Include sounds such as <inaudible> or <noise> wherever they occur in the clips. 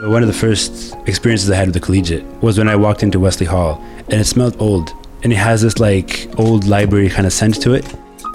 One of the first experiences I had with the collegiate was when I walked into Wesley Hall and it smelled old and it has this like old library kind of scent to it.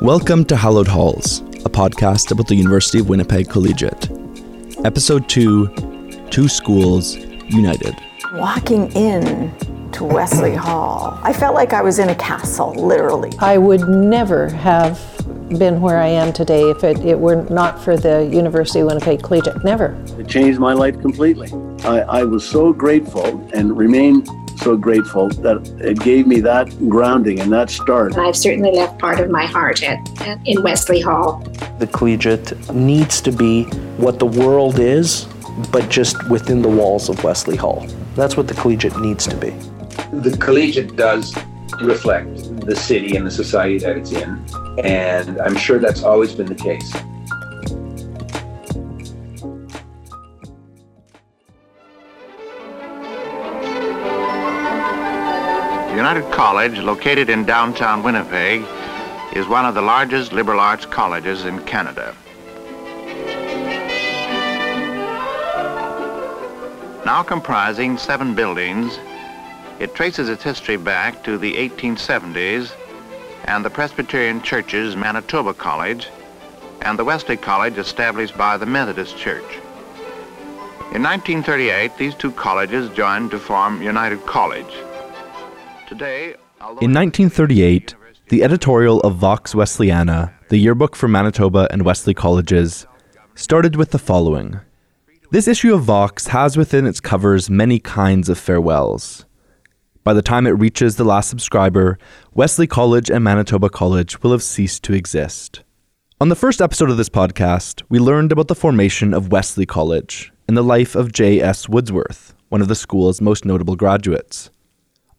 Welcome to Hallowed Halls, a podcast about the University of Winnipeg Collegiate. Episode 2 Two Schools United. Walking in to Wesley Hall, I felt like I was in a castle, literally. I would never have been where I am today if it, it were not for the University of Winnipeg Collegiate. Never. It changed my life completely. I, I was so grateful and remain so grateful that it gave me that grounding and that start. I've certainly left part of my heart at, at, in Wesley Hall. The collegiate needs to be what the world is, but just within the walls of Wesley Hall. That's what the collegiate needs to be. The collegiate does reflect the city and the society that it's in, and I'm sure that's always been the case. United College, located in downtown Winnipeg, is one of the largest liberal arts colleges in Canada. Now comprising seven buildings, it traces its history back to the 1870s and the Presbyterian Church's Manitoba College and the Wesley College established by the Methodist Church. In 1938, these two colleges joined to form United College. Today, in 1938, the editorial of Vox Wesleyana, the yearbook for Manitoba and Wesley colleges, started with the following. This issue of Vox has within its covers many kinds of farewells. By the time it reaches the last subscriber, Wesley College and Manitoba College will have ceased to exist. On the first episode of this podcast, we learned about the formation of Wesley College and the life of J.S. Woodsworth, one of the school's most notable graduates.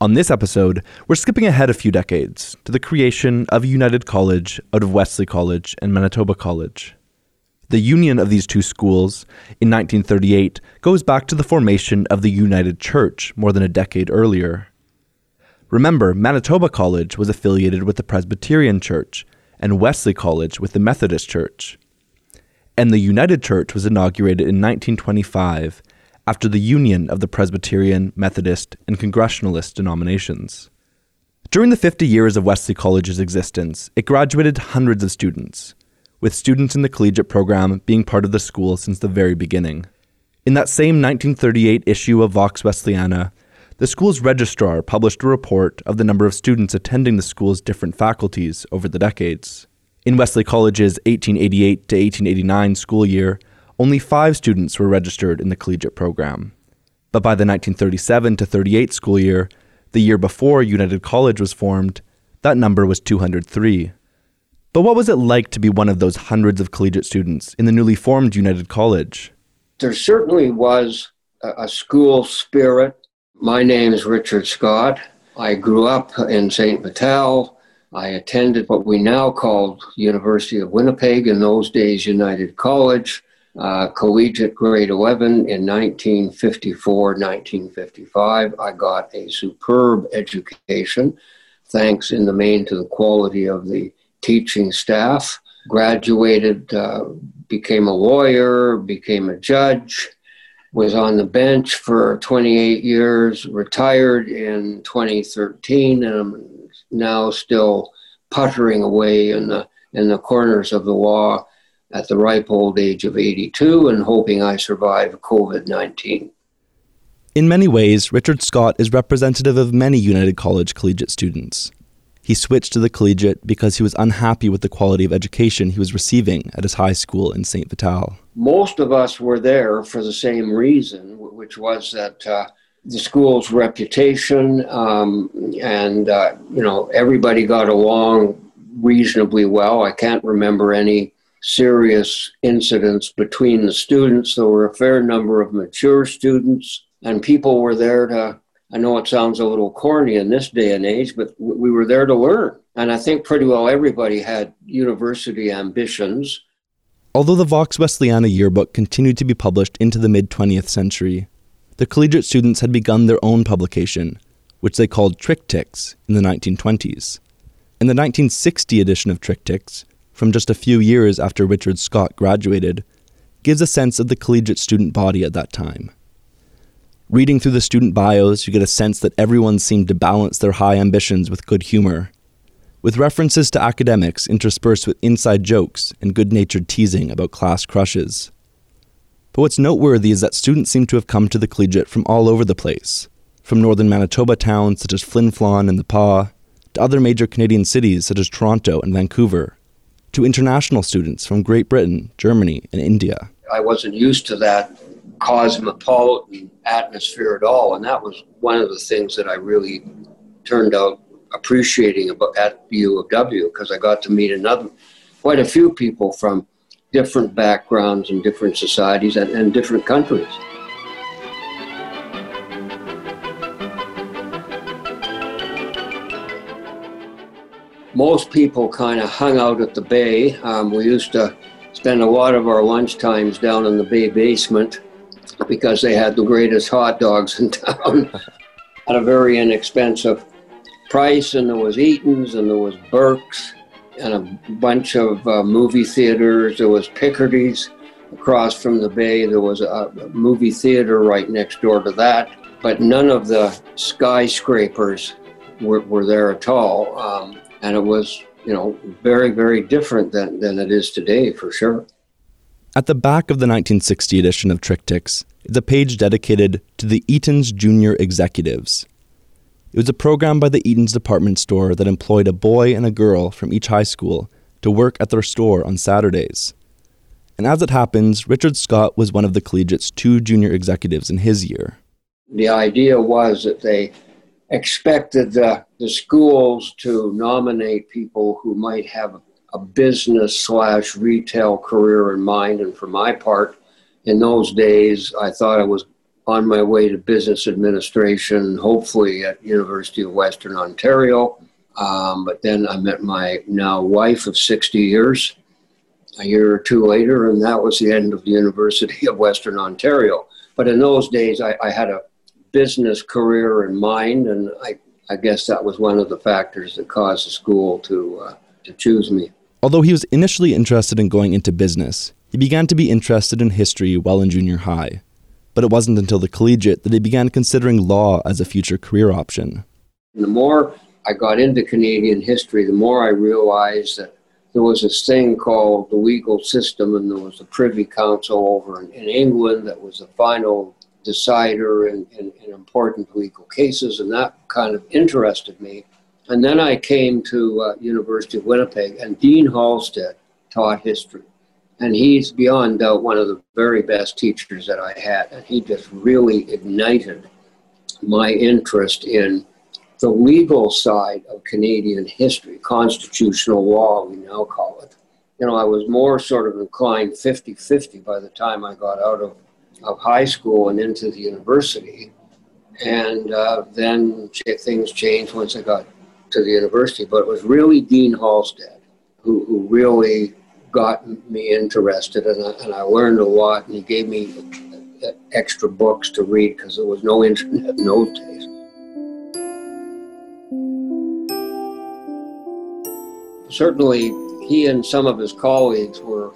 On this episode, we're skipping ahead a few decades to the creation of a United College out of Wesley College and Manitoba College. The union of these two schools in 1938 goes back to the formation of the United Church more than a decade earlier. Remember, Manitoba College was affiliated with the Presbyterian Church and Wesley College with the Methodist Church. And the United Church was inaugurated in 1925 after the union of the Presbyterian, Methodist, and Congregationalist denominations. During the 50 years of Wesley College's existence, it graduated hundreds of students, with students in the collegiate program being part of the school since the very beginning. In that same 1938 issue of Vox Wesleyana, the school's registrar published a report of the number of students attending the school's different faculties over the decades. In Wesley College's 1888 to 1889 school year, only five students were registered in the collegiate program. But by the 1937 to 38 school year, the year before United College was formed, that number was 203. But what was it like to be one of those hundreds of collegiate students in the newly formed United College? There certainly was a, school spirit. My name is Richard Scott. I grew up in St. Vital. I attended what we now call University of Winnipeg, in those days United College uh, collegiate grade 11 in 1954, 1955. I got a superb education, thanks in the main to the quality of the teaching staff. Graduated, uh, became a lawyer, became a judge, was on the bench for 28 years, retired in 2013, and I'm now still puttering away in the in the corners of the law at the ripe old age of 82 and hoping I survive COVID 19. In many ways, Richard Scott is representative of many United College collegiate students. He switched to the collegiate because he was unhappy with the quality of education he was receiving at his high school in St. Vital. Most of us were there for the same reason, which was that uh, the school's reputation um, and, uh, you know, everybody got along reasonably well. I can't remember any serious incidents between the students. There were a fair number of mature students, and people were there to. I know it sounds a little corny in this day and age, but we were there to learn. And I think pretty well everybody had university ambitions. Although the Vox Wesleyana yearbook continued to be published into the mid 20th century, the collegiate students had begun their own publication, which they called Tricktix in the 1920s. In the 1960 edition of Tricktix, from just a few years after Richard Scott graduated gives a sense of the collegiate student body at that time. Reading through the student bios, you get a sense that everyone seemed to balance their high ambitions with good humor, with references to academics interspersed with inside jokes and good natured teasing about class crushes. But what's noteworthy is that students seem to have come to the collegiate from all over the place, from northern Manitoba towns such as Flin Flon and the Pas, to other major Canadian cities such as Toronto and Vancouver, to international students from Great Britain, Germany, and India. I wasn't used to that cosmopolitan atmosphere at all. And that was one of the things that I really turned out appreciating about at U of W because I got to meet another quite a few people from different backgrounds and different societies and, and different countries. Most people kind of hung out at the bay. Um, we used to spend a lot of our lunch times down in the bay basement because they had the greatest hot dogs in <laughs> town at a very inexpensive price. And there was Eaton's and there was Burke's and a bunch of uh, movie theaters. There was Picardy's across from the bay. There was a, movie theater right next door to that. But none of the skyscrapers were, were there at all. Um, and it was, you know, very, very different than, than it is today, for sure. At the back of the 1960 edition of Tricktix is a page dedicated to the Eaton's Junior Executives. It was a program by the Eaton's department store that employed a boy and a girl from each high school to work at their store on Saturdays. And as it happens, Richard Scott was one of the collegiate's two junior executives in his year. The idea was that they expected the, the schools to nominate people who might have a business slash retail career in mind. And for my part, in those days, I thought I was on my way to business administration, hopefully at University of Western Ontario. Um, but then I met my now wife of 60 years a year or two later, and that was the end of the University of Western Ontario. But in those days, I, I had a business career in mind, and I, I guess that was one of the factors that caused the school to, uh, to choose me. Although he was initially interested in going into business, he began to be interested in history while in junior high. But it wasn't until the collegiate that he began considering law as a future career option. The more I got into Canadian history, the more I realized that there was this thing called the legal system, and there was a Privy Council over in, in England that was the final decider in, in, in important legal cases, and that kind of interested me. And then I came to uh, University of Winnipeg, and Dean Halstead taught history. And he's beyond doubt one of the very best teachers that I had. And he just really ignited my interest in the legal side of Canadian history, constitutional law, we now call it. You know, I was more sort of inclined 50 50 by the time I got out of, of high school and into the university. And uh, then things changed once I got to the university, but it was really Dean Halstead who, who really got me interested, and I, and I learned a lot. And he gave me extra books to read because there was no internet in those days. Certainly, he and some of his colleagues were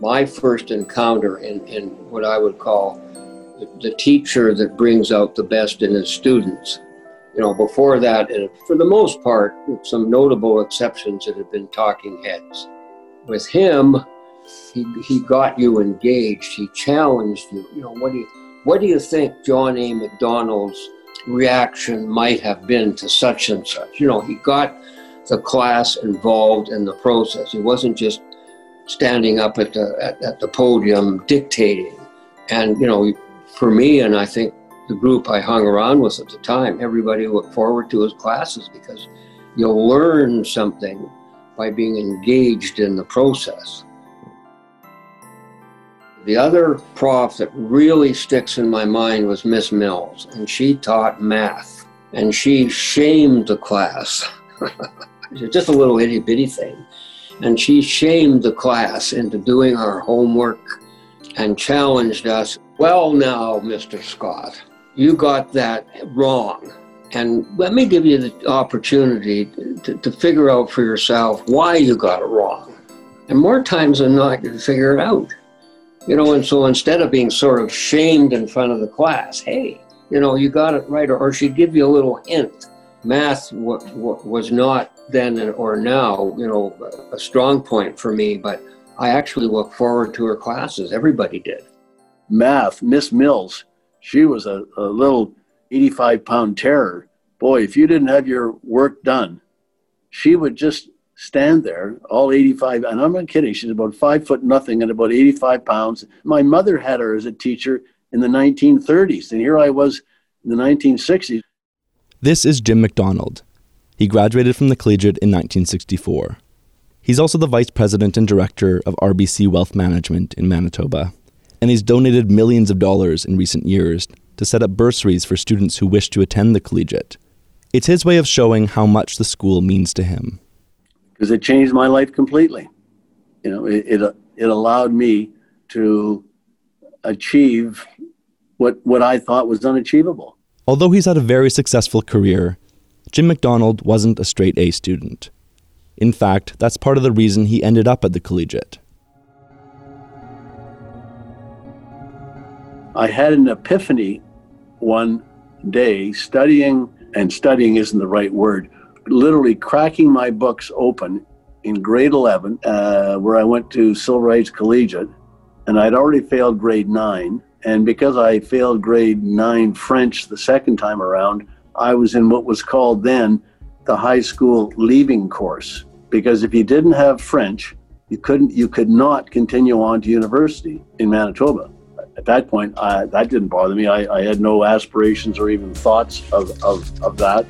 my first encounter in, in what I would call the teacher that brings out the best in his students you know, before that, for the most part, with some notable exceptions, it had been talking heads. With him, he, he got you engaged. He challenged you. You know, what do you what do you think John A. Macdonald's reaction might have been to such and such? You know, he got the class involved in the process. He wasn't just standing up at the at, at the podium dictating. And you know, for me, and I think the group I hung around with at the time, everybody looked forward to his classes because you'll learn something by being engaged in the process. The other prof that really sticks in my mind was Miss Mills, and she taught math, and she shamed the class. <laughs> Just a little itty bitty thing. And she shamed the class into doing our homework and challenged us. Well, now, Mr. Scott, you got that wrong. And let me give you the opportunity to, to figure out for yourself why you got it wrong. And more times than not, you figure it out. You know, and so instead of being sort of shamed in front of the class, hey, you know, you got it right, or she'd give you a little hint. Math w- w- was not then or now, you know, a strong point for me, but I actually look forward to her classes. Everybody did. Math, Miss Mills, she was a, a little 85 pound terror. Boy, if you didn't have your work done, she would just stand there, all 85, and I'm not kidding, she's about five foot nothing and about 85 pounds. My mother had her as a teacher in the 1930s, and here I was in the 1960s. This is Jim McDonald. He graduated from the collegiate in 1964. He's also the vice president and director of RBC Wealth Management in Manitoba, and he's donated millions of dollars in recent years to set up bursaries for students who wish to attend the collegiate. It's his way of showing how much the school means to him. Because it changed my life completely. You know, it, it, it allowed me to achieve what, what I thought was unachievable. Although he's had a very successful career, Jim McDonald wasn't a straight A student. In fact, that's part of the reason he ended up at the collegiate. I had an epiphany one day studying, and studying isn't the right word, literally cracking my books open in grade 11, uh, where I went to Silver Heights Collegiate, and I'd already failed grade 9 and because I failed grade nine French the second time around, I was in what was called then the high school leaving course. Because if you didn't have French, you couldn't, you could not continue on to university in Manitoba. At that point, that didn't bother me. I, I, had no aspirations or even thoughts of, of, of that.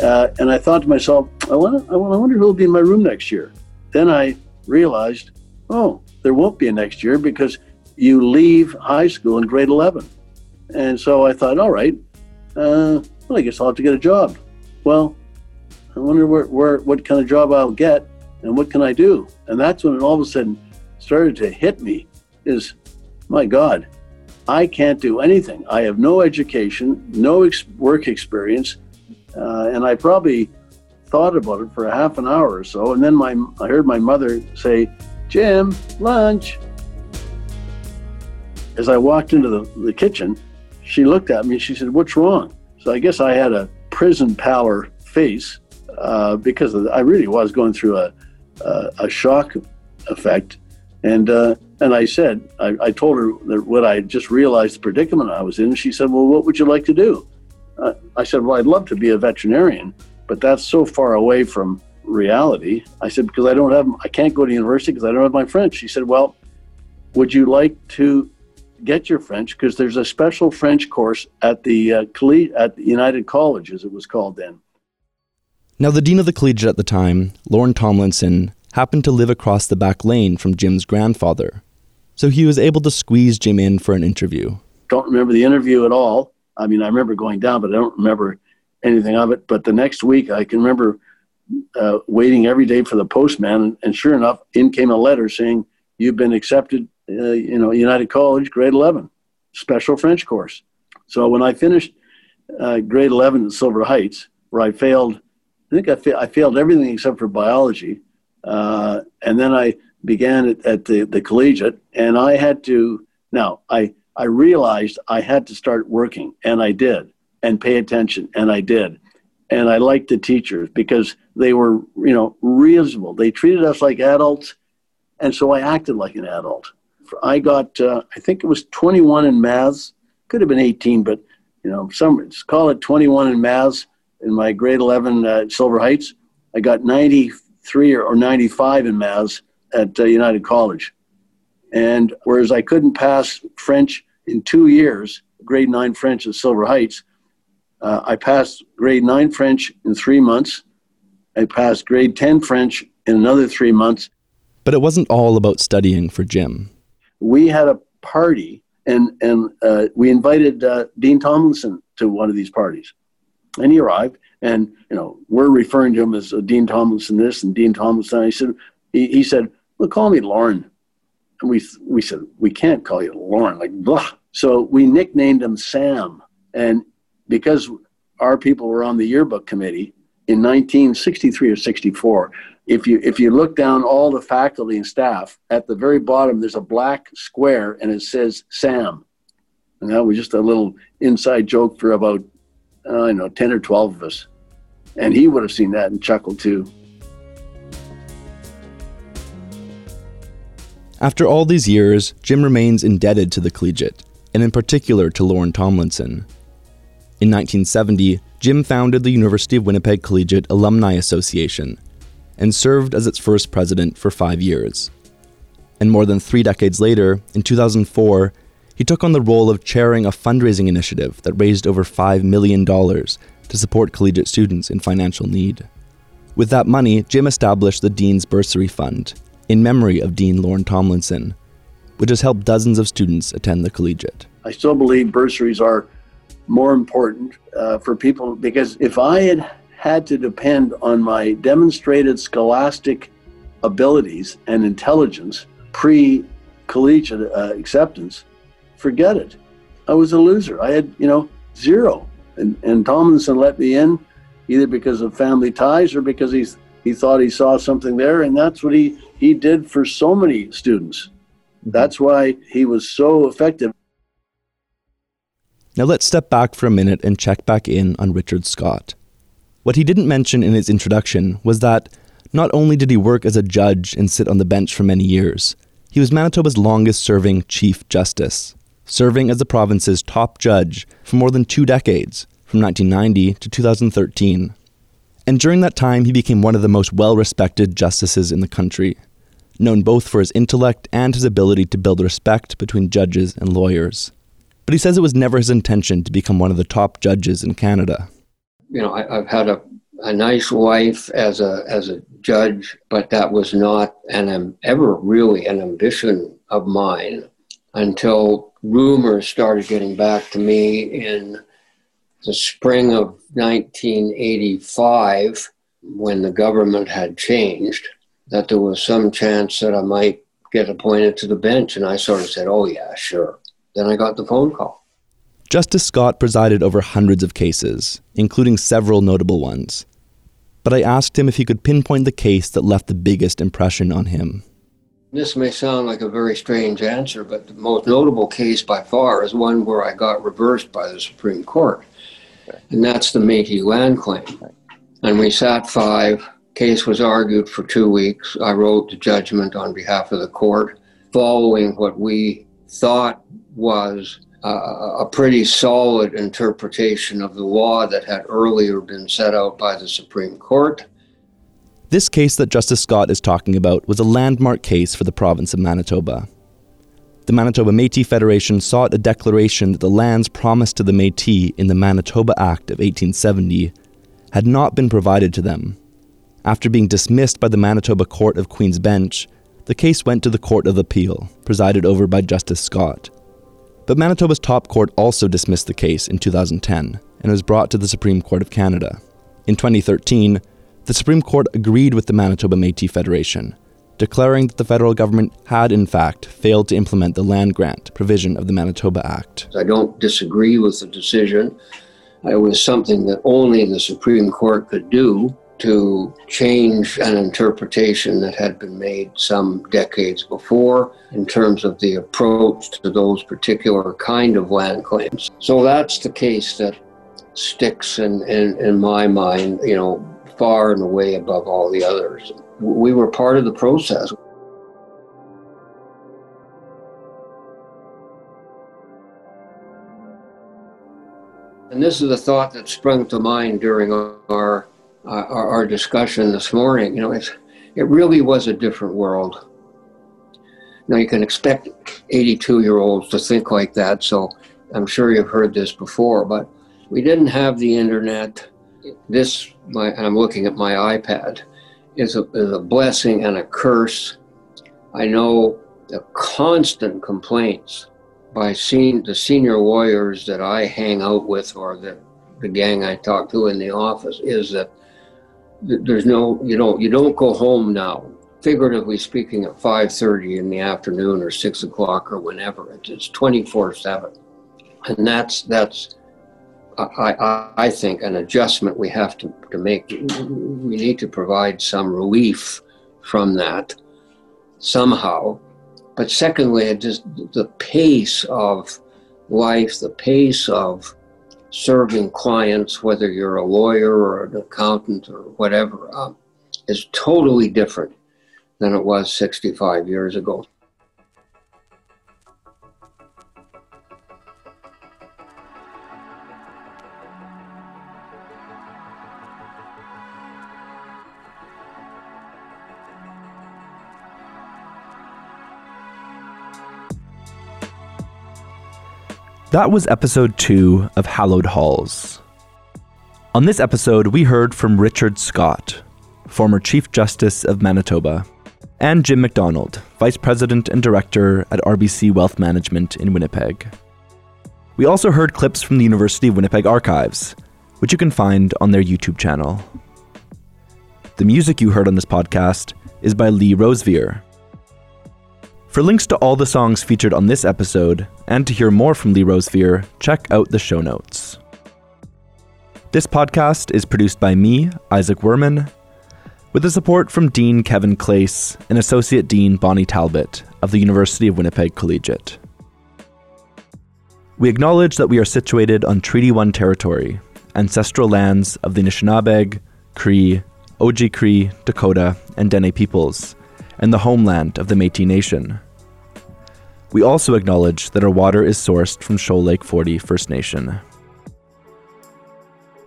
Uh, and I thought to myself, I wonder, I wonder who will be in my room next year. Then I realized, oh, there won't be a next year because you leave high school in grade 11. And so I thought, all right, uh, well, I guess I'll have to get a job. Well, I wonder where, where, what kind of job I'll get and what can I do? And that's when all of a sudden started to hit me is, my God, I can't do anything. I have no education, no ex- work experience, uh, and I probably thought about it for a half an hour or so. And then my, I heard my mother say, Jim, lunch. As I walked into the, the kitchen, she looked at me and she said, What's wrong? So I guess I had a prison pallor face uh, because the, I really was going through a, a, a shock effect. And, uh, and I said, I, I, told her that what I just realized the predicament I was in. She said, Well, what would you like to do? Uh, I said, Well, I'd love to be a veterinarian, but that's so far away from reality. I said, because I don't have, I can't go to university because I don't have my French. She said, well, would you like to get your French? Because there's a special French course at the uh, at the United College, as it was called then. Now, the dean of the collegiate at the time, Lorne Tomlinson, happened to live across the back lane from Jim's grandfather, so he was able to squeeze Jim in for an interview. Don't remember the interview at all. I mean, I remember going down, but I don't remember anything of it. But the next week, I can remember uh, waiting every day for the postman, and, sure enough, in came a letter saying you've been accepted, uh, you know, United College, grade 11, special French course. So when I finished uh, grade 11 at Silver Heights, where I failed, I think I, fa- I failed everything except for biology, uh, and then I began at, at the, the collegiate, and I had to. Now I I realized I had to start working, and I did, and pay attention, and I did and I liked the teachers because they were, you know, reasonable. They treated us like adults, and so I acted like an adult. I got, uh, I think it was 21 in maths, could have been 18, but you know, some call it 21 in maths in my grade 11 at Silver Heights. I got 93 or, 95 in maths at uh, United College, and whereas I couldn't pass French in two years, grade nine French at Silver Heights, uh, I passed grade nine French in three months. I passed grade 10 French in another three months. But it wasn't all about studying for Jim. We had a party, and, and uh, we invited uh, Dean Tomlinson to one of these parties. And he arrived, and you know we're referring to him as uh, Dean Tomlinson this and Dean Tomlinson. He said, he, he said, "Well, call me Lorne. And we we said we can't call you Lorne, like blah. So we nicknamed him Sam, and because our people were on the yearbook committee in 1963 or 64 if you if you look down all the faculty and staff at the very bottom there's a black square and it says sam And that was just a little inside joke for about, uh, I know, 10 or 12 of us. And he would have seen that and chuckled too. After all these years, Jim remains indebted to the collegiate, and in particular to Lorne Tomlinson. In 1970, Jim founded the University of Winnipeg Collegiate Alumni Association and served as its first president for five years. And more than three decades later, in 2004, he took on the role of chairing a fundraising initiative that raised over $5 million to support collegiate students in financial need. With that money, Jim established the Dean's Bursary Fund in memory of Dean Lorne Tomlinson, which has helped dozens of students attend the collegiate. I still believe bursaries are more important uh, for people because if I had had to depend on my demonstrated scholastic abilities and intelligence pre collegiate uh, acceptance, forget it. I was a loser. I had, you know, zero. And, and Tomlinson let me in either because of family ties or because he's, he thought he saw something there. And that's what he, he did for so many students. Mm-hmm. That's why he was so effective. Now let's step back for a minute and check back in on Richard Scott. What he didn't mention in his introduction was that not only did he work as a judge and sit on the bench for many years, he was Manitoba's longest serving Chief Justice, serving as the province's top judge for more than two decades, from 1990 to 2013. And during that time, he became one of the most well respected justices in the country, known both for his intellect and his ability to build respect between judges and lawyers. But he says it was never his intention to become one of the top judges in Canada. You know, I, have had a, a nice life as a as a judge, but that was not an ever really an ambition of mine until rumors started getting back to me in the spring of 1985, when the government had changed, that there was some chance that I might get appointed to the bench. And I sort of said, oh, yeah, sure. Then I got the phone call. Justice Scott presided over hundreds of cases, including several notable ones. But I asked him if he could pinpoint the case that left the biggest impression on him. This may sound like a very strange answer, but the most notable case by far is one where I got reversed by the Supreme Court and that's the Métis land claim. And we sat five. Case was argued for two weeks. I wrote the judgment on behalf of the court, following what we thought was uh, a pretty solid interpretation of the law that had earlier been set out by the Supreme Court. This case that Justice Scott is talking about was a landmark case for the province of Manitoba the Manitoba Metis Federation sought a declaration that the lands promised to the Metis in the Manitoba Act of 1870 had not been provided to them. After being dismissed by the Manitoba Court of Queen's Bench, the case went to the Court of Appeal, presided over by Justice Scott. But Manitoba's top court also dismissed the case in 2010 and was brought to the Supreme Court of Canada. In 2013, the Supreme Court agreed with the Manitoba Metis Federation declaring that the federal government had, in fact, failed to implement the land grant provision of the Manitoba Act. I don't disagree with the decision. It was something that only the Supreme Court could do to change an interpretation that had been made some decades before in terms of the approach to those particular kind of land claims. So that's the case that sticks in, in, in my mind, you know, far and away above all the others we were part of the process. And this is a thought that sprung to mind during our, our, our discussion this morning. You know, it's, it really was a different world. Now, you can expect 82 year olds to think like that, so I'm sure you've heard this before, but we didn't have the internet. This, my, I'm looking at my iPad is a, is a blessing and a curse. I know the constant complaints by seeing the senior lawyers that I hang out with or the, the gang I talk to in the office is that there's no you don't you don't go home now figuratively speaking at 5.30 in the afternoon or 6 o'clock or whenever it's 24 7 and that's that's I, I, think an adjustment we have to, to make. We need to provide some relief from that somehow. But secondly, just the pace of life, the pace of serving clients, whether you're a lawyer or an accountant or whatever, um, is totally different than it was 65 years ago. That was episode two of Hallowed Halls. On this episode, we heard from Richard Scott, former Chief Justice of Manitoba, and Jim McDonald, Vice President and Director at RBC Wealth Management in Winnipeg. We also heard clips from the University of Winnipeg archives, which you can find on their YouTube channel. The music you heard on this podcast is by Lee Rosevere, for links to all the songs featured on this episode, and to hear more from Lee Rosevere, check out the show notes. This podcast is produced by me, Isaac Werman, with the support from Dean Kevin Clace and Associate Dean Bonnie Talbot of the University of Winnipeg Collegiate. We acknowledge that we are situated on Treaty 1 territory, ancestral lands of the Anishinaabeg, Cree, Oji-Cree, Dakota, and Dene peoples, and the homeland of the Metis Nation. We also acknowledge that our water is sourced from Shoal Lake 40 First Nation.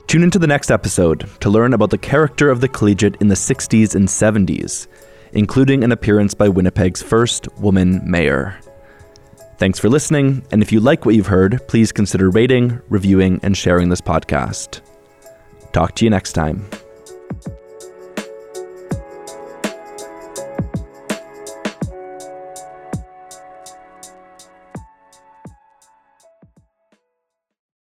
Tune into the next episode to learn about the character of the collegiate in the 60s and 70s, including an appearance by Winnipeg's first woman mayor. Thanks for listening, and if you like what you've heard, please consider rating, reviewing, and sharing this podcast. Talk to you next time.